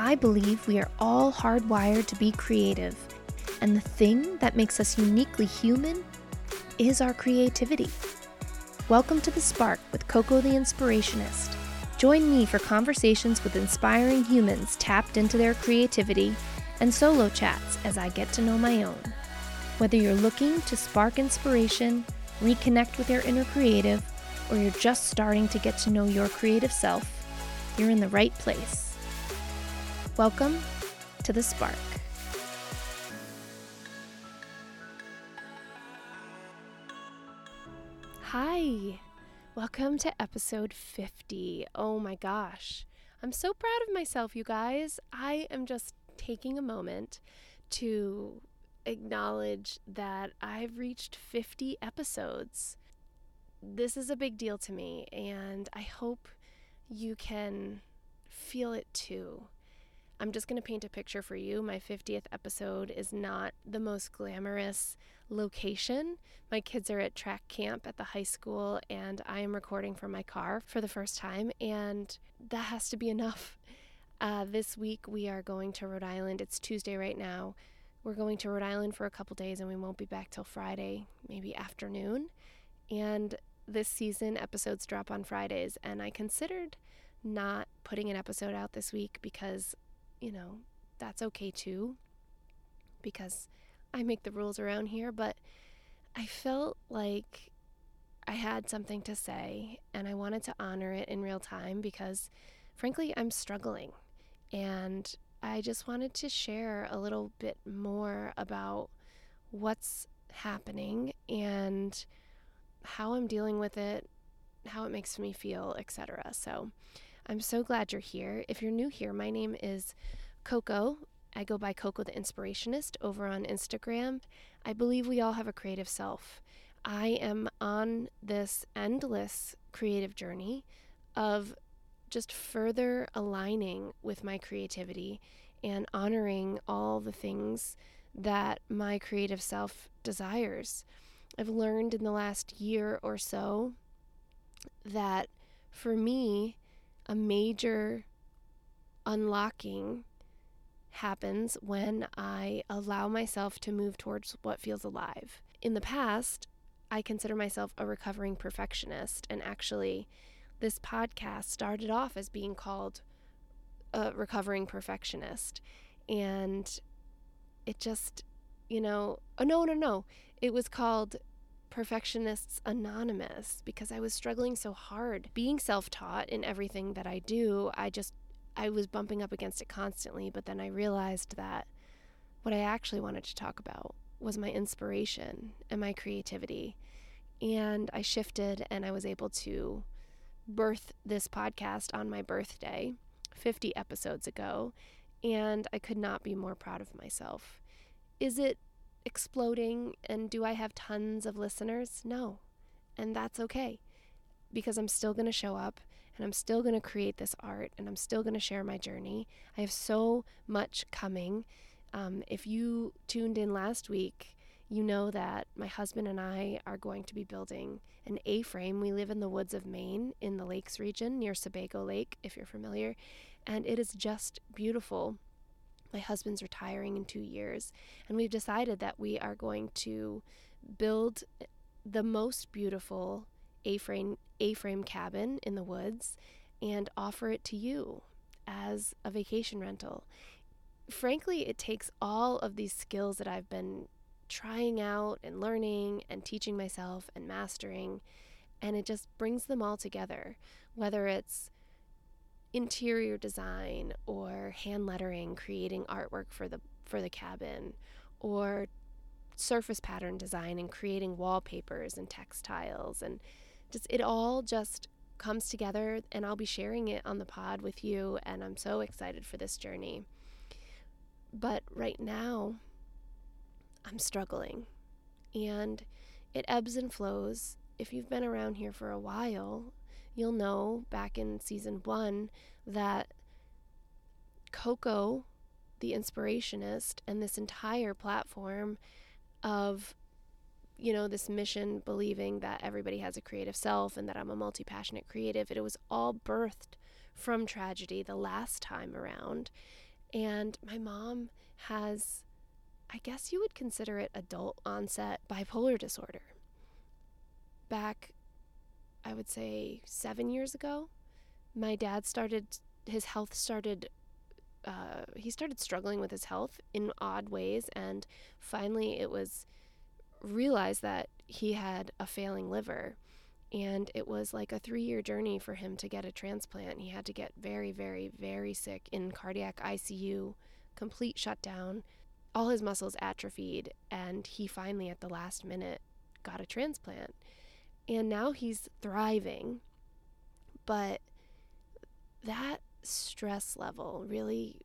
I believe we are all hardwired to be creative, and the thing that makes us uniquely human is our creativity. Welcome to The Spark with Coco the Inspirationist. Join me for conversations with inspiring humans tapped into their creativity and solo chats as I get to know my own. Whether you're looking to spark inspiration, reconnect with your inner creative, or you're just starting to get to know your creative self, you're in the right place. Welcome to The Spark. Hi, welcome to episode 50. Oh my gosh, I'm so proud of myself, you guys. I am just taking a moment to acknowledge that I've reached 50 episodes. This is a big deal to me, and I hope you can feel it too. I'm just going to paint a picture for you. My 50th episode is not the most glamorous location. My kids are at track camp at the high school, and I am recording from my car for the first time, and that has to be enough. Uh, this week, we are going to Rhode Island. It's Tuesday right now. We're going to Rhode Island for a couple days, and we won't be back till Friday, maybe afternoon. And this season, episodes drop on Fridays, and I considered not putting an episode out this week because you know, that's okay too, because I make the rules around here, but I felt like I had something to say and I wanted to honor it in real time because, frankly, I'm struggling. And I just wanted to share a little bit more about what's happening and how I'm dealing with it, how it makes me feel, etc. So, I'm so glad you're here. If you're new here, my name is Coco. I go by Coco the Inspirationist over on Instagram. I believe we all have a creative self. I am on this endless creative journey of just further aligning with my creativity and honoring all the things that my creative self desires. I've learned in the last year or so that for me, a major unlocking happens when I allow myself to move towards what feels alive. In the past, I consider myself a recovering perfectionist, and actually, this podcast started off as being called a recovering perfectionist. And it just, you know, oh, no, no, no. It was called Perfectionists Anonymous because I was struggling so hard. Being self taught in everything that I do, I just, I was bumping up against it constantly. But then I realized that what I actually wanted to talk about was my inspiration and my creativity. And I shifted and I was able to birth this podcast on my birthday 50 episodes ago. And I could not be more proud of myself. Is it exploding and do I have tons of listeners? No. And that's okay because I'm still going to show up and I'm still going to create this art and I'm still going to share my journey. I have so much coming. Um, if you tuned in last week, you know that my husband and I are going to be building an A frame. We live in the woods of Maine in the Lakes region near Sebago Lake, if you're familiar, and it is just beautiful my husband's retiring in two years, and we've decided that we are going to build the most beautiful A-frame A-frame cabin in the woods and offer it to you as a vacation rental. Frankly, it takes all of these skills that I've been trying out and learning and teaching myself and mastering, and it just brings them all together. Whether it's interior design or hand lettering, creating artwork for the for the cabin, or surface pattern design and creating wallpapers and textiles and just it all just comes together and I'll be sharing it on the pod with you and I'm so excited for this journey. But right now I'm struggling and it ebbs and flows. If you've been around here for a while, you'll know back in season one that Coco, the inspirationist, and this entire platform of you know, this mission believing that everybody has a creative self and that I'm a multi passionate creative. It was all birthed from tragedy the last time around. And my mom has, I guess you would consider it adult onset bipolar disorder. Back, I would say, seven years ago, my dad started, his health started uh, he started struggling with his health in odd ways, and finally it was realized that he had a failing liver. And it was like a three year journey for him to get a transplant. He had to get very, very, very sick in cardiac ICU, complete shutdown, all his muscles atrophied, and he finally, at the last minute, got a transplant. And now he's thriving. But that stress level really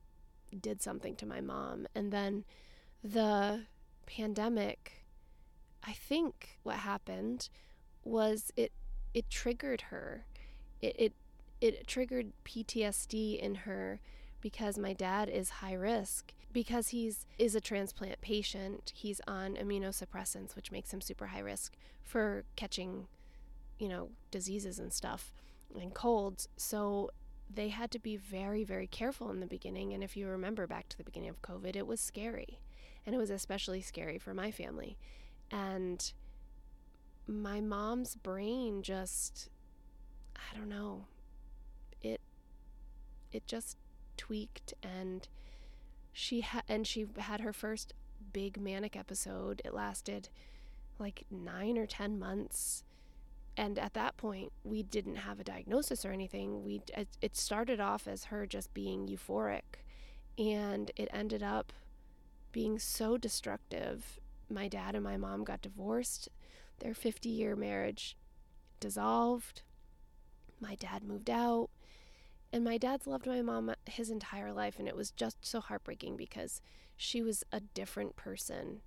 did something to my mom. And then the pandemic, I think what happened was it it triggered her. It it it triggered PTSD in her because my dad is high risk because he's is a transplant patient. He's on immunosuppressants which makes him super high risk for catching, you know, diseases and stuff and colds. So they had to be very, very careful in the beginning. And if you remember back to the beginning of COVID, it was scary. And it was especially scary for my family. And my mom's brain just, I don't know, it, it just tweaked and she had, and she had her first big manic episode. It lasted like nine or 10 months. And at that point we didn't have a diagnosis or anything. We it started off as her just being euphoric and it ended up being so destructive. My dad and my mom got divorced. Their 50 year marriage dissolved. My dad moved out and my dad's loved my mom his entire life and it was just so heartbreaking because she was a different person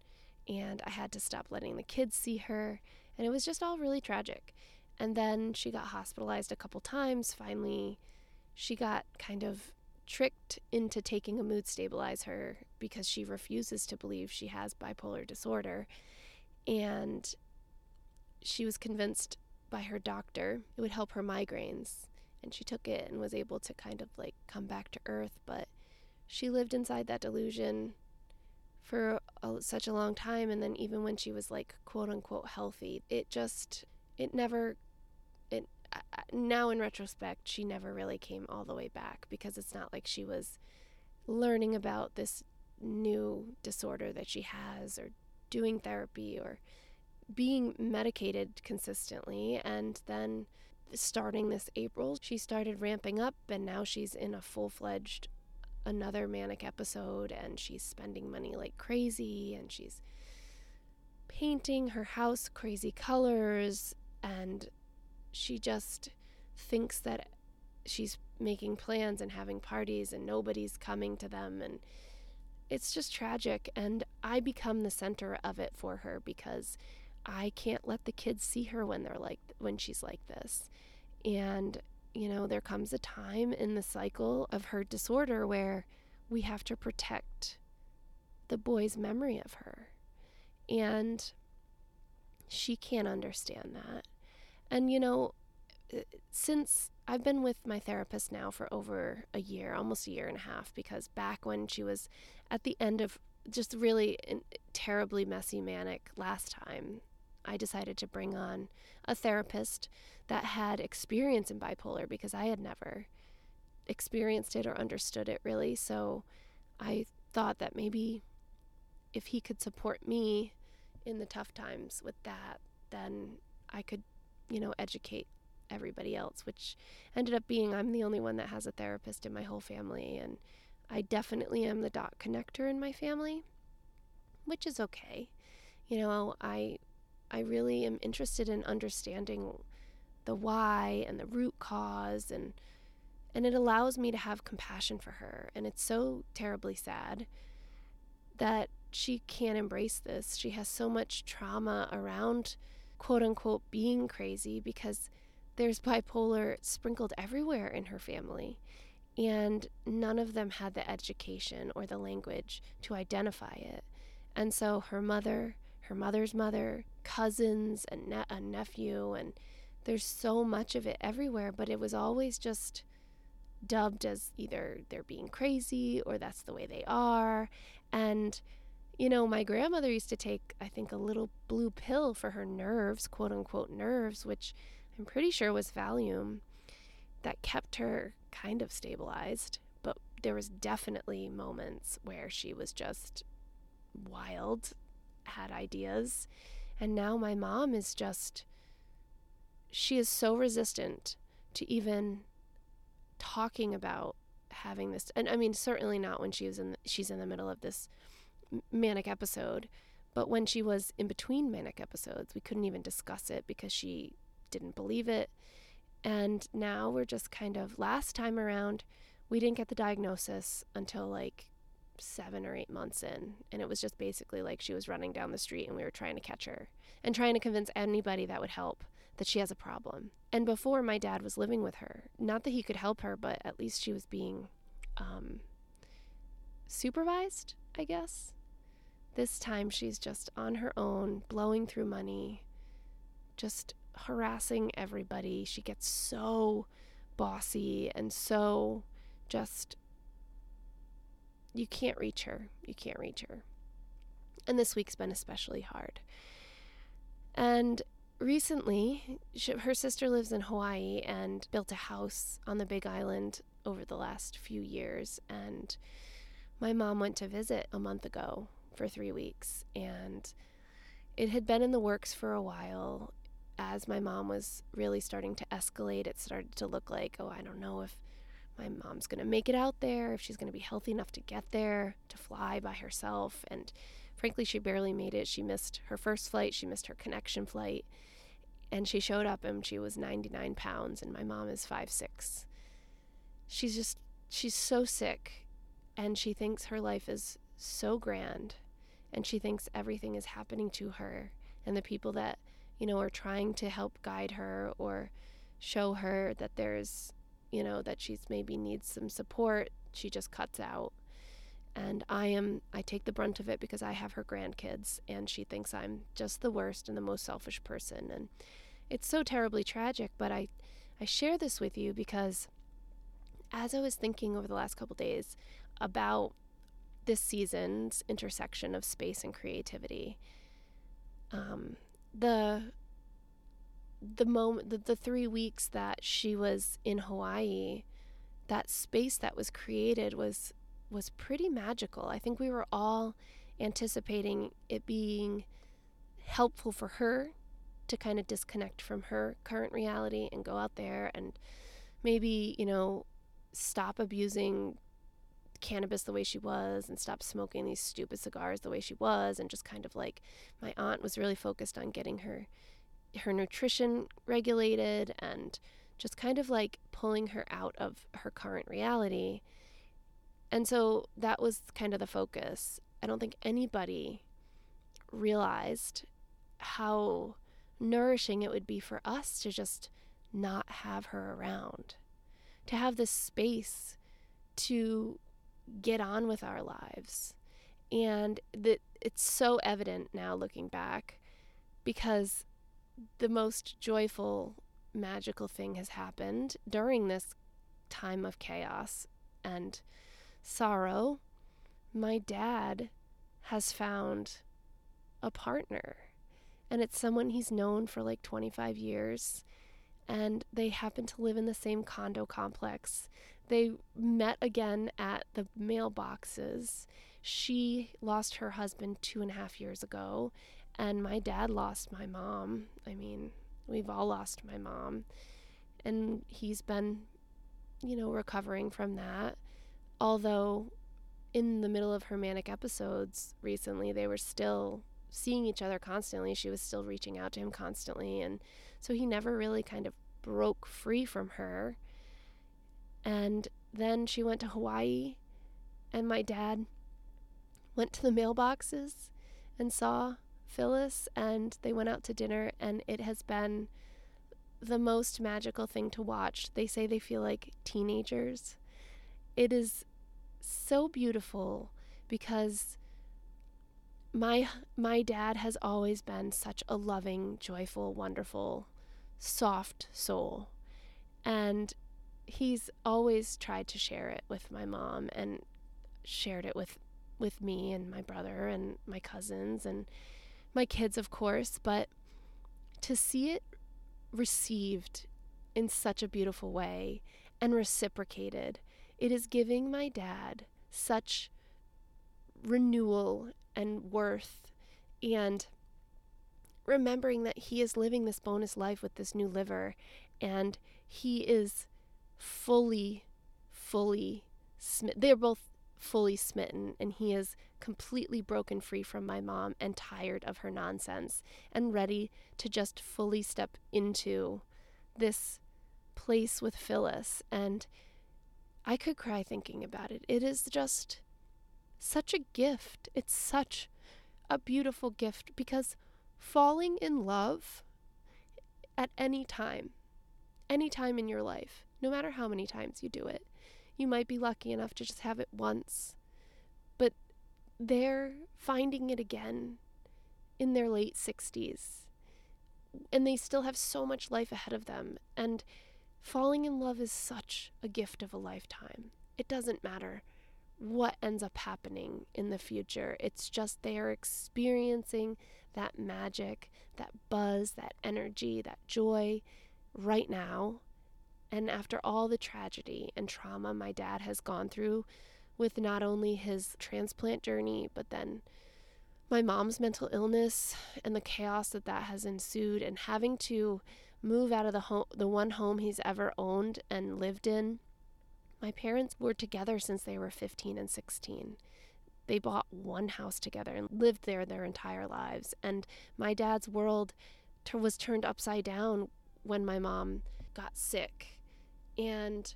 and I had to stop letting the kids see her and it was just all really tragic. And then she got hospitalized a couple times. Finally, she got kind of tricked into taking a mood stabilizer because she refuses to believe she has bipolar disorder. And she was convinced by her doctor it would help her migraines. And she took it and was able to kind of like come back to earth. But she lived inside that delusion for a, such a long time and then even when she was like quote unquote healthy it just it never it now in retrospect she never really came all the way back because it's not like she was learning about this new disorder that she has or doing therapy or being medicated consistently and then starting this April she started ramping up and now she's in a full-fledged another manic episode and she's spending money like crazy and she's painting her house crazy colors and she just thinks that she's making plans and having parties and nobody's coming to them and it's just tragic. And I become the center of it for her because I can't let the kids see her when they're like when she's like this. And you know, there comes a time in the cycle of her disorder where we have to protect the boy's memory of her. And she can't understand that. And, you know, uh, since I've been with my therapist now for over a year, almost a year and a half, because back when she was at the end of just really terribly messy manic last time, I decided to bring on a therapist that had experience in bipolar because I had never experienced it or understood it really. So I thought that maybe if he could support me in the tough times with that, then I could, you know, educate everybody else, which ended up being I'm the only one that has a therapist in my whole family. And I definitely am the dot connector in my family, which is okay. You know, I I really am interested in understanding the why and the root cause and and it allows me to have compassion for her. And it's so terribly sad that she can't embrace this. She has so much trauma around quote unquote being crazy because there's bipolar sprinkled everywhere in her family. And none of them had the education or the language to identify it. And so her mother her mother's mother cousins and ne- a nephew and there's so much of it everywhere, but it was always just dubbed as either they're being crazy or that's the way they are. And, you know, my grandmother used to take, I think, a little blue pill for her nerves, quote unquote nerves, which I'm pretty sure was Valium, that kept her kind of stabilized. But there was definitely moments where she was just wild, had ideas. And now my mom is just, she is so resistant to even talking about having this and I mean certainly not when she was in the, she's in the middle of this manic episode but when she was in between manic episodes we couldn't even discuss it because she didn't believe it and now we're just kind of last time around we didn't get the diagnosis until like 7 or 8 months in and it was just basically like she was running down the street and we were trying to catch her and trying to convince anybody that would help that she has a problem. And before my dad was living with her, not that he could help her, but at least she was being um, supervised, I guess. This time she's just on her own, blowing through money, just harassing everybody. She gets so bossy and so just. You can't reach her. You can't reach her. And this week's been especially hard. And recently, she, her sister lives in Hawaii and built a house on the Big Island over the last few years. And my mom went to visit a month ago for three weeks. And it had been in the works for a while. As my mom was really starting to escalate, it started to look like, oh, I don't know if my mom's going to make it out there, if she's going to be healthy enough to get there, to fly by herself. And frankly, she barely made it. She missed her first flight, she missed her connection flight and she showed up and she was 99 pounds and my mom is five six. she's just she's so sick and she thinks her life is so grand and she thinks everything is happening to her and the people that you know are trying to help guide her or show her that there's you know that she's maybe needs some support she just cuts out. And I am I take the brunt of it because I have her grandkids and she thinks I'm just the worst and the most selfish person. And it's so terribly tragic but I I share this with you because as I was thinking over the last couple days about this season's intersection of space and creativity um, the the moment the, the 3 weeks that she was in Hawaii that space that was created was was pretty magical. I think we were all anticipating it being helpful for her to kind of disconnect from her current reality and go out there and maybe, you know, stop abusing cannabis the way she was and stop smoking these stupid cigars the way she was and just kind of like my aunt was really focused on getting her her nutrition regulated and just kind of like pulling her out of her current reality and so that was kind of the focus. I don't think anybody realized how nourishing it would be for us to just not have her around, to have this space to get on with our lives. And that it's so evident now looking back because the most joyful, magical thing has happened during this time of chaos and sorrow, my dad has found a partner. And it's someone he's known for like 25 years. And they happen to live in the same condo complex. They met again at the mailboxes. She lost her husband two and a half years ago. And my dad lost my mom. I mean, we've all lost my mom. And he's been, you know, recovering from that although in the middle of her manic episodes recently, they were still seeing each other constantly. She was still reaching out to him constantly. And so he never really kind of broke free from her. And then she went to Hawaii, and my dad went to the mailboxes and saw Phyllis, and they went out to dinner, and it has been the most magical thing to watch. They say they feel like teenagers it is so beautiful because my my dad has always been such a loving, joyful, wonderful, soft soul. And he's always tried to share it with my mom and shared it with with me and my brother and my cousins and my kids of course but to see it received in such a beautiful way and reciprocated it is giving my dad such renewal and worth and remembering that he is living this bonus life with this new liver and he is fully, fully, they're both fully smitten, and he is completely broken free from my mom and tired of her nonsense and ready to just fully step into this place with Phyllis. And I could cry thinking about it. It is just such a gift. It's such a beautiful gift because falling in love at any time, any time in your life, no matter how many times you do it. You might be lucky enough to just have it once, but they're finding it again in their late 60s. And they still have so much life ahead of them. And falling in love is such a gift of a lifetime. It doesn't matter what ends up happening in the future. It's just they are experiencing that magic, that buzz, that energy, that joy right now. And after all the tragedy and trauma my dad has gone through with not only his transplant journey, but then my mom's mental illness and the chaos that that has ensued, and having to move out of the home, the one home he's ever owned and lived in. My parents were together since they were 15 and 16. They bought one house together and lived there their entire lives. And my dad's world was turned upside down when my mom got sick. And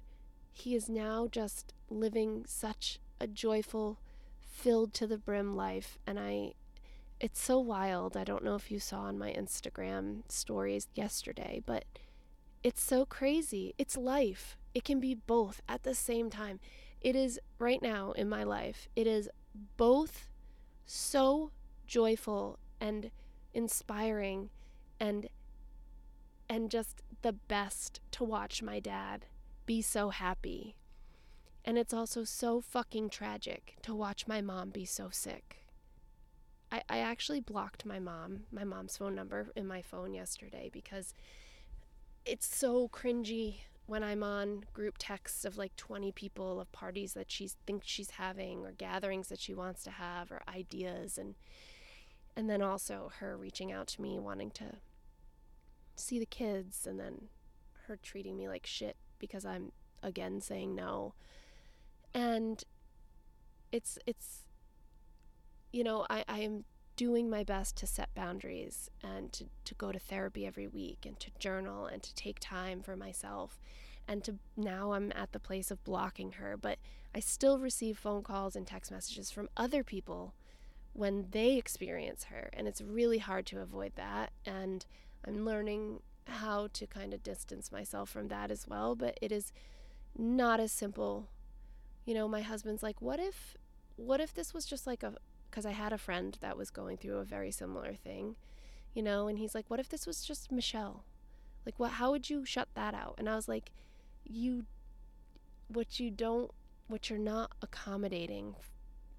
he is now just living such a joyful, filled to the brim life. And I, it's so wild. I don't know if you saw on my Instagram stories yesterday, but it's so crazy. It's life. It can be both at the same time. It is right now in my life, it is both so joyful and inspiring and and just the best to watch my dad be so happy. And it's also so fucking tragic to watch my mom be so sick. I, I actually blocked my mom, my mom's phone number in my phone yesterday because it's so cringy when I'm on group texts of like 20 people of parties that she thinks she's having or gatherings that she wants to have or ideas and and then also her reaching out to me wanting to see the kids and then her treating me like shit because I'm again saying no. And it's it's you know, I, I am doing my best to set boundaries and to, to go to therapy every week and to journal and to take time for myself and to now I'm at the place of blocking her, but I still receive phone calls and text messages from other people when they experience her, and it's really hard to avoid that. And I'm learning how to kind of distance myself from that as well, but it is not as simple. You know, my husband's like, "What if what if this was just like a because I had a friend that was going through a very similar thing, you know, and he's like, "What if this was just Michelle? Like what how would you shut that out?" And I was like, you what you don't what you're not accommodating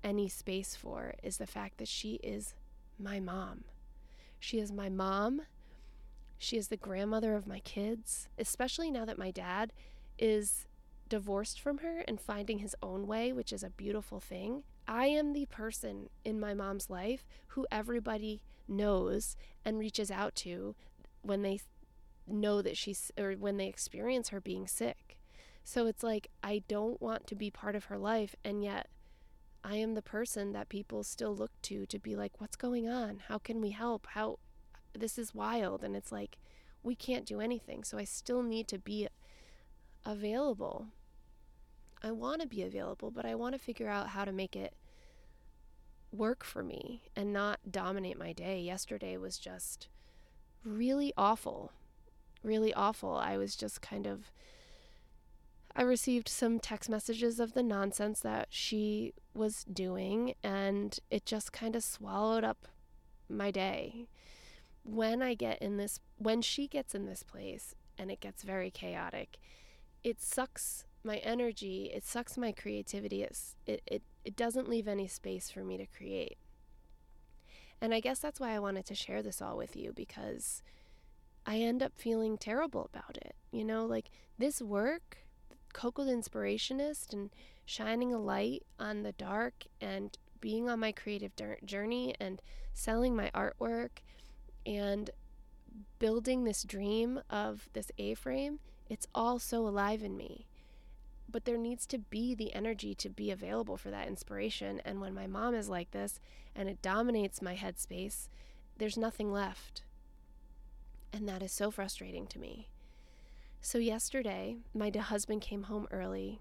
any space for is the fact that she is my mom. She is my mom. She is the grandmother of my kids, especially now that my dad is divorced from her and finding his own way, which is a beautiful thing. I am the person in my mom's life who everybody knows and reaches out to when they know that she's or when they experience her being sick. So it's like I don't want to be part of her life and yet I am the person that people still look to to be like what's going on? How can we help? How this is wild and it's like we can't do anything. So I still need to be available. I want to be available, but I want to figure out how to make it work for me and not dominate my day. Yesterday was just really awful really awful. I was just kind of. I received some text messages of the nonsense that she was doing, and it just kind of swallowed up my day. When I get in this, when she gets in this place and it gets very chaotic, it sucks my energy, it sucks my creativity. It's, it, it, it doesn't leave any space for me to create. And I guess that's why I wanted to share this all with you because I end up feeling terrible about it. You know, like this work, Coco the Inspirationist, and shining a light on the dark and being on my creative journey and selling my artwork and building this dream of this A frame, it's all so alive in me. But there needs to be the energy to be available for that inspiration. And when my mom is like this and it dominates my headspace, there's nothing left. And that is so frustrating to me. So, yesterday, my husband came home early.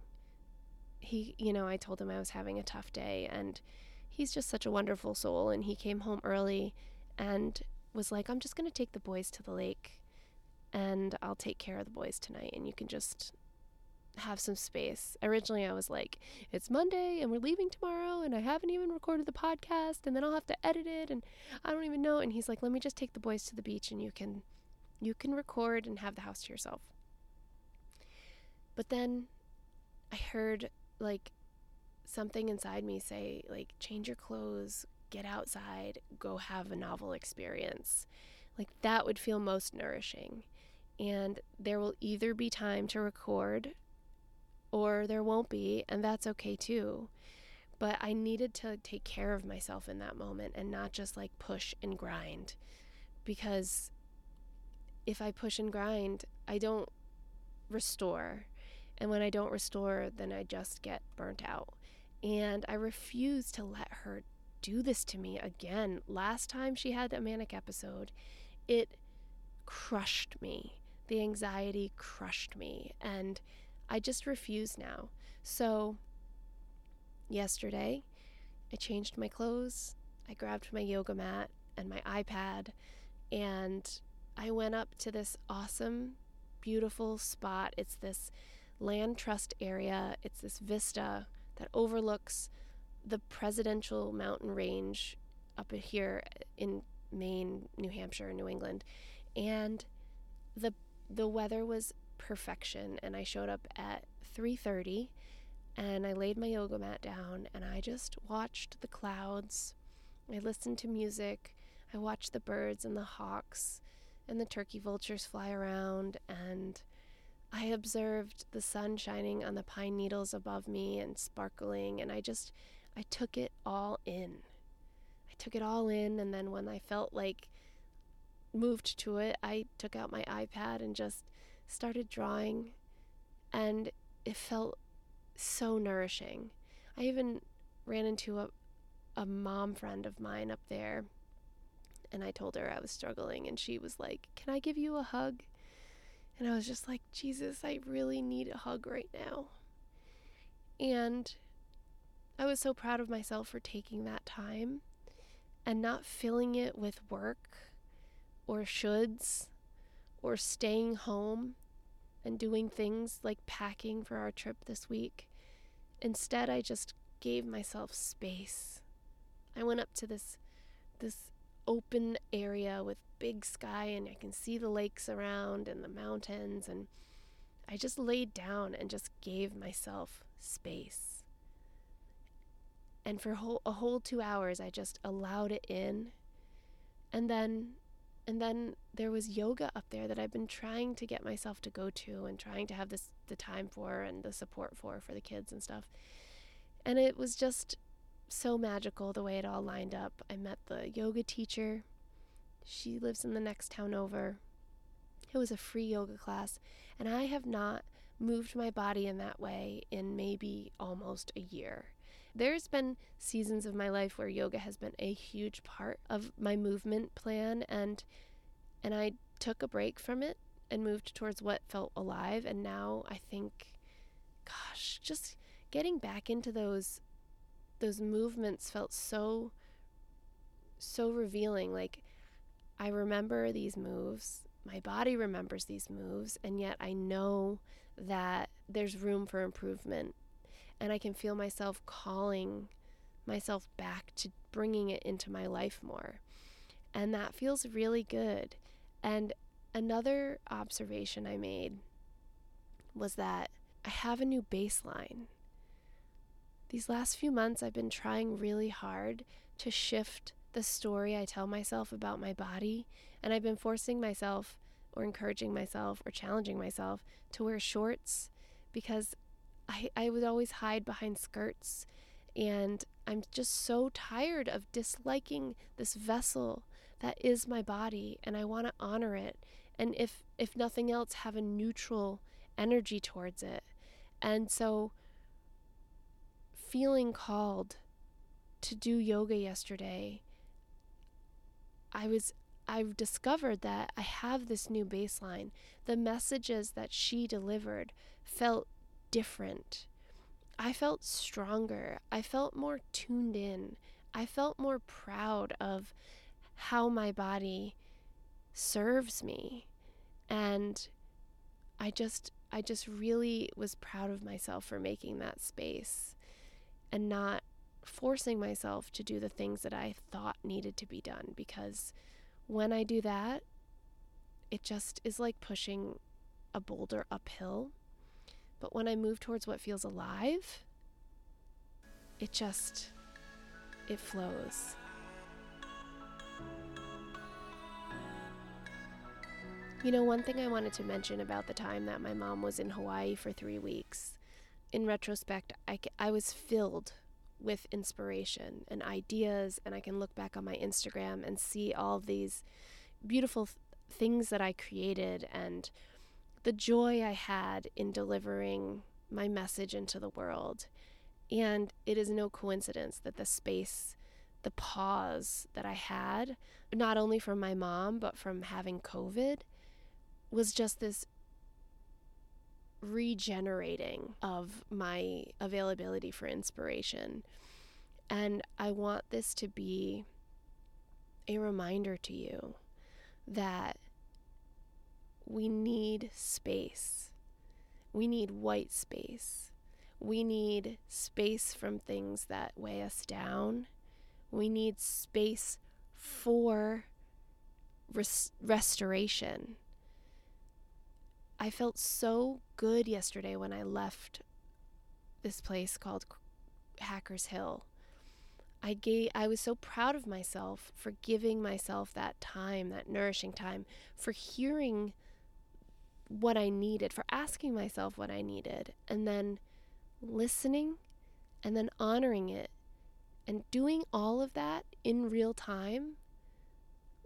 He, you know, I told him I was having a tough day, and he's just such a wonderful soul. And he came home early and was like, I'm just going to take the boys to the lake and I'll take care of the boys tonight and you can just have some space. Originally, I was like, it's Monday and we're leaving tomorrow and I haven't even recorded the podcast and then I'll have to edit it and I don't even know. And he's like, let me just take the boys to the beach and you can you can record and have the house to yourself. But then I heard like something inside me say like change your clothes, get outside, go have a novel experience. Like that would feel most nourishing. And there will either be time to record or there won't be, and that's okay too. But I needed to take care of myself in that moment and not just like push and grind. Because if I push and grind, I don't restore. And when I don't restore, then I just get burnt out. And I refuse to let her do this to me again. Last time she had a manic episode, it crushed me. The anxiety crushed me. And I just refuse now. So, yesterday, I changed my clothes, I grabbed my yoga mat and my iPad, and I went up to this awesome, beautiful spot. It's this land trust area, it's this vista that overlooks the presidential mountain range up here in Maine, New Hampshire, New England. And the the weather was perfection and I showed up at 3:30 and I laid my yoga mat down and I just watched the clouds. I listened to music. I watched the birds and the hawks and the turkey vultures fly around and I observed the sun shining on the pine needles above me and sparkling, and I just, I took it all in. I took it all in, and then when I felt like moved to it, I took out my iPad and just started drawing, and it felt so nourishing. I even ran into a, a mom friend of mine up there, and I told her I was struggling, and she was like, Can I give you a hug? And I was just like, Jesus, I really need a hug right now. And I was so proud of myself for taking that time and not filling it with work or shoulds or staying home and doing things like packing for our trip this week. Instead, I just gave myself space. I went up to this this open area with big sky and I can see the lakes around and the mountains and I just laid down and just gave myself space. And for a whole, a whole 2 hours I just allowed it in. And then and then there was yoga up there that I've been trying to get myself to go to and trying to have this the time for and the support for for the kids and stuff. And it was just so magical the way it all lined up. I met the yoga teacher. She lives in the next town over. It was a free yoga class, and I have not moved my body in that way in maybe almost a year. There's been seasons of my life where yoga has been a huge part of my movement plan and and I took a break from it and moved towards what felt alive and now I think gosh, just getting back into those those movements felt so so revealing. Like I remember these moves my body remembers these moves and yet I know that there's room for improvement and I can feel myself calling myself back to bringing it into my life more and that feels really good and another observation I made was that I have a new baseline. These last few months, I've been trying really hard to shift the story I tell myself about my body, and I've been forcing myself, or encouraging myself, or challenging myself to wear shorts because I, I would always hide behind skirts. And I'm just so tired of disliking this vessel that is my body, and I want to honor it. And if, if nothing else, have a neutral energy towards it. And so, feeling called to do yoga yesterday, I was I've discovered that I have this new baseline. The messages that she delivered felt different. I felt stronger. I felt more tuned in. I felt more proud of how my body serves me. And I just I just really was proud of myself for making that space and not forcing myself to do the things that I thought needed to be done because when I do that, it just is like pushing a boulder uphill. But when I move towards what feels alive, it just it flows. You know, one thing I wanted to mention about the time that my mom was in Hawaii for three weeks, in retrospect, I, I was filled with inspiration and ideas, and I can look back on my Instagram and see all these beautiful th- things that I created and the joy I had in delivering my message into the world. And it is no coincidence that the space, the pause that I had, not only from my mom, but from having COVID, was just this regenerating of my availability for inspiration. And I want this to be a reminder to you that we need space. We need white space. We need space from things that weigh us down. We need space for res- restoration I felt so good yesterday when I left this place called Hackers Hill. I gave I was so proud of myself for giving myself that time, that nourishing time, for hearing what I needed, for asking myself what I needed, and then listening and then honoring it and doing all of that in real time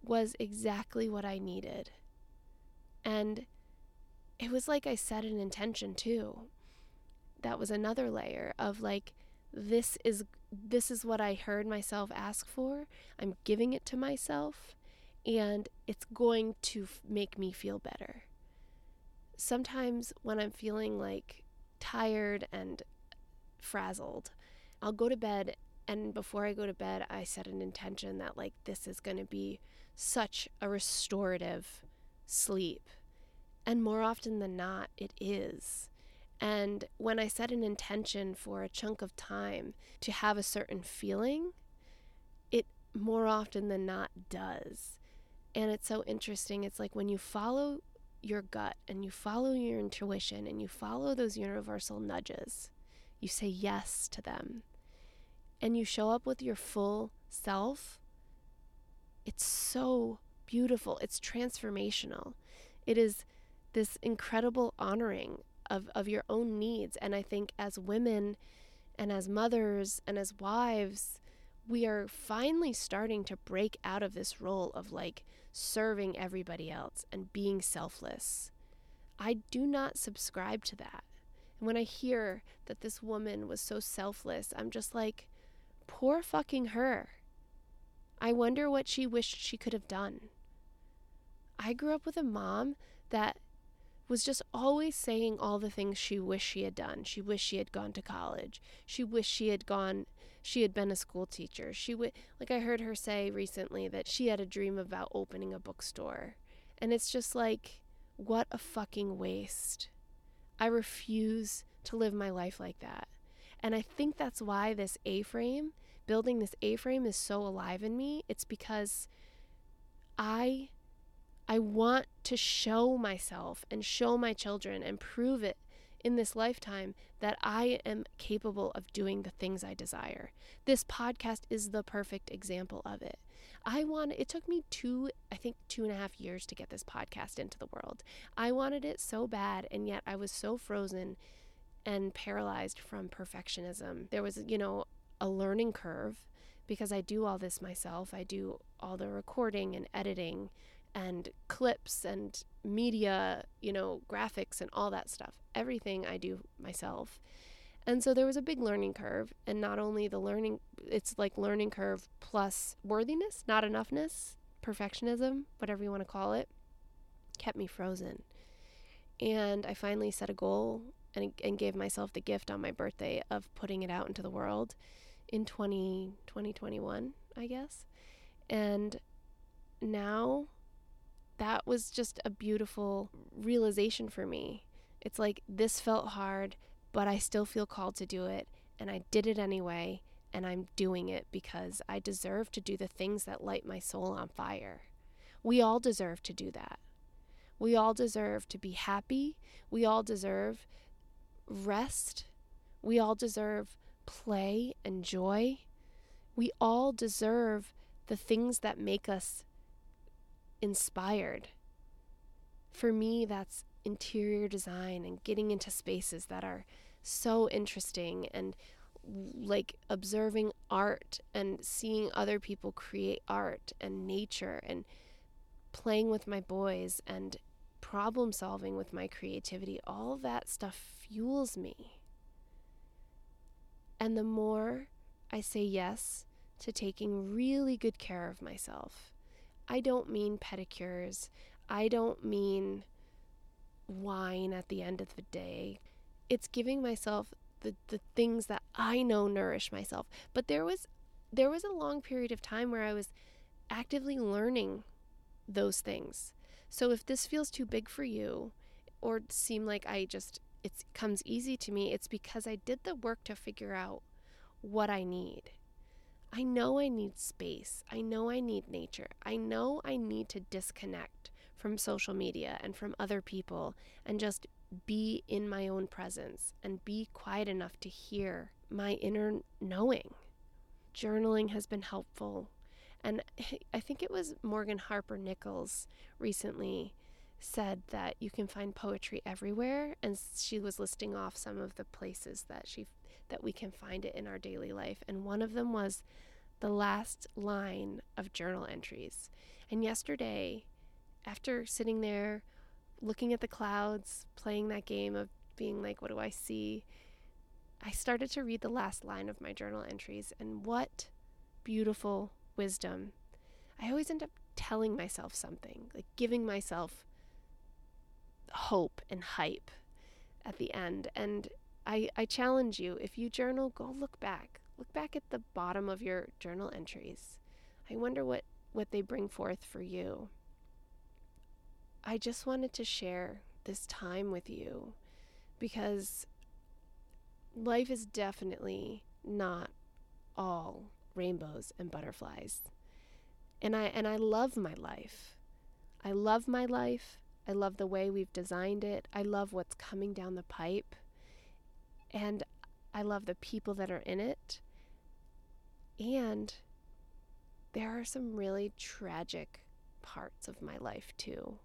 was exactly what I needed. And it was like I set an intention too. That was another layer of like this is this is what I heard myself ask for. I'm giving it to myself and it's going to f- make me feel better. Sometimes when I'm feeling like tired and frazzled, I'll go to bed and before I go to bed, I set an intention that like this is going to be such a restorative sleep and more often than not, it is. And when I set an intention for a chunk of time to have a certain feeling, it more often than not does. And it's so interesting. It's like when you follow your gut and you follow your intuition and you follow those universal nudges, you say yes to them, and you show up with your full self, it's so beautiful. It's transformational. It is this incredible honoring of, of your own needs. And I think as women and as mothers and as wives, we are finally starting to break out of this role of like serving everybody else and being selfless. I do not subscribe to that. And when I hear that this woman was so selfless, I'm just like, poor fucking her. I wonder what she wished she could have done. I grew up with a mom that was just always saying all the things she wished she had done. She wished she had gone to college. She wished she had gone she had been a school teacher. She would, like I heard her say recently that she had a dream about opening a bookstore. And it's just like what a fucking waste. I refuse to live my life like that. And I think that's why this A-frame, building this A-frame is so alive in me. It's because I I want to show myself and show my children and prove it in this lifetime that I am capable of doing the things I desire. This podcast is the perfect example of it. I want it took me two, I think two and a half years to get this podcast into the world. I wanted it so bad, and yet I was so frozen and paralyzed from perfectionism. There was, you know, a learning curve because I do all this myself. I do all the recording and editing and clips and media, you know, graphics and all that stuff. Everything I do myself. And so there was a big learning curve. And not only the learning, it's like learning curve plus worthiness, not enoughness, perfectionism, whatever you want to call it, kept me frozen. And I finally set a goal and, and gave myself the gift on my birthday of putting it out into the world in 20, 2021, I guess. And now that was just a beautiful realization for me. It's like this felt hard, but I still feel called to do it. And I did it anyway. And I'm doing it because I deserve to do the things that light my soul on fire. We all deserve to do that. We all deserve to be happy. We all deserve rest. We all deserve play and joy. We all deserve the things that make us inspired. For me, that's interior design and getting into spaces that are so interesting and like observing art and seeing other people create art and nature and playing with my boys and problem solving with my creativity. All that stuff fuels me. And the more I say yes to taking really good care of myself, I don't mean pedicures. I don't mean wine at the end of the day. It's giving myself the, the things that I know nourish myself. But there was there was a long period of time where I was actively learning those things. So if this feels too big for you or seem like I just it comes easy to me, it's because I did the work to figure out what I need. I know I need space. I know I need nature. I know I need to disconnect from social media and from other people and just be in my own presence and be quiet enough to hear my inner knowing. Journaling has been helpful. And I think it was Morgan Harper Nichols recently said that you can find poetry everywhere and she was listing off some of the places that she that we can find it in our daily life. And one of them was the last line of journal entries. And yesterday, after sitting there looking at the clouds, playing that game of being like, what do I see? I started to read the last line of my journal entries, and what beautiful wisdom. I always end up telling myself something, like giving myself hope and hype at the end. And I, I challenge you if you journal, go look back. Look back at the bottom of your journal entries. I wonder what, what they bring forth for you. I just wanted to share this time with you because life is definitely not all rainbows and butterflies. And I and I love my life. I love my life. I love the way we've designed it. I love what's coming down the pipe. And I love the people that are in it. And there are some really tragic parts of my life too.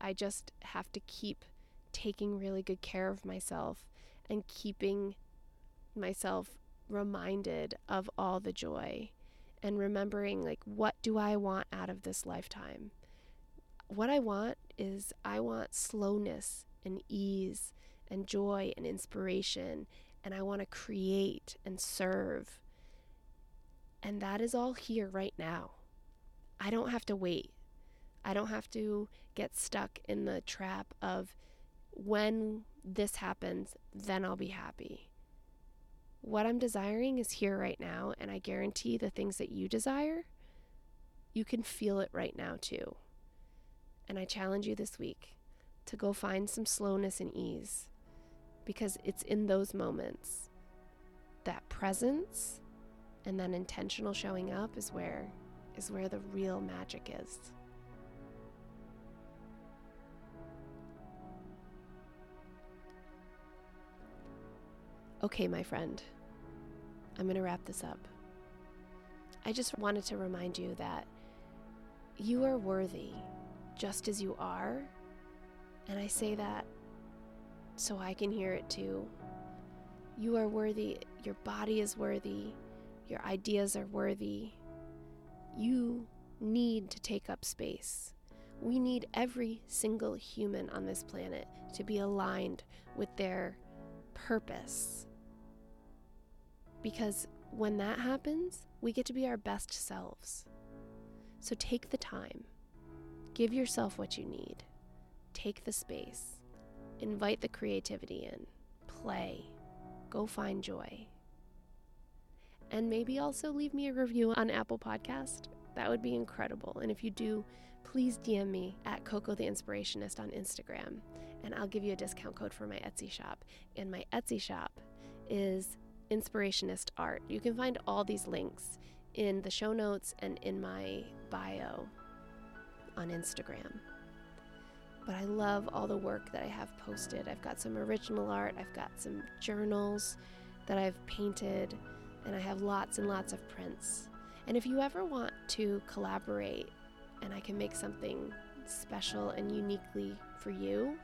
I just have to keep taking really good care of myself and keeping myself reminded of all the joy and remembering like what do I want out of this lifetime? What I want is I want slowness and ease and joy and inspiration and I want to create and serve. And that is all here right now. I don't have to wait. I don't have to get stuck in the trap of when this happens, then I'll be happy. What I'm desiring is here right now, and I guarantee the things that you desire, you can feel it right now too. And I challenge you this week to go find some slowness and ease because it's in those moments that presence and then intentional showing up is where is where the real magic is. Okay, my friend, I'm going to wrap this up. I just wanted to remind you that you are worthy just as you are. And I say that so I can hear it too. You are worthy, your body is worthy, your ideas are worthy. You need to take up space. We need every single human on this planet to be aligned with their purpose. Because when that happens, we get to be our best selves. So take the time, give yourself what you need, take the space, invite the creativity in, play, go find joy. And maybe also leave me a review on Apple Podcast. That would be incredible. And if you do, please DM me at Coco the Inspirationist on Instagram, and I'll give you a discount code for my Etsy shop. And my Etsy shop is Inspirationist Art. You can find all these links in the show notes and in my bio on Instagram. But I love all the work that I have posted. I've got some original art, I've got some journals that I've painted, and I have lots and lots of prints. And if you ever want to collaborate and I can make something special and uniquely for you,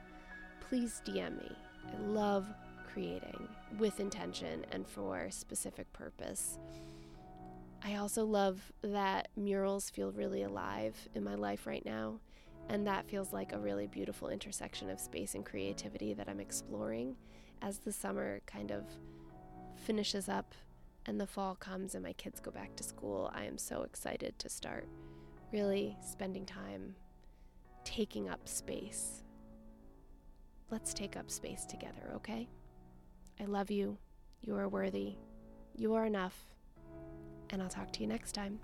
please DM me. I love creating with intention and for specific purpose. I also love that murals feel really alive in my life right now, and that feels like a really beautiful intersection of space and creativity that I'm exploring as the summer kind of finishes up and the fall comes and my kids go back to school. I am so excited to start really spending time taking up space. Let's take up space together, okay? I love you. You are worthy. You are enough. And I'll talk to you next time.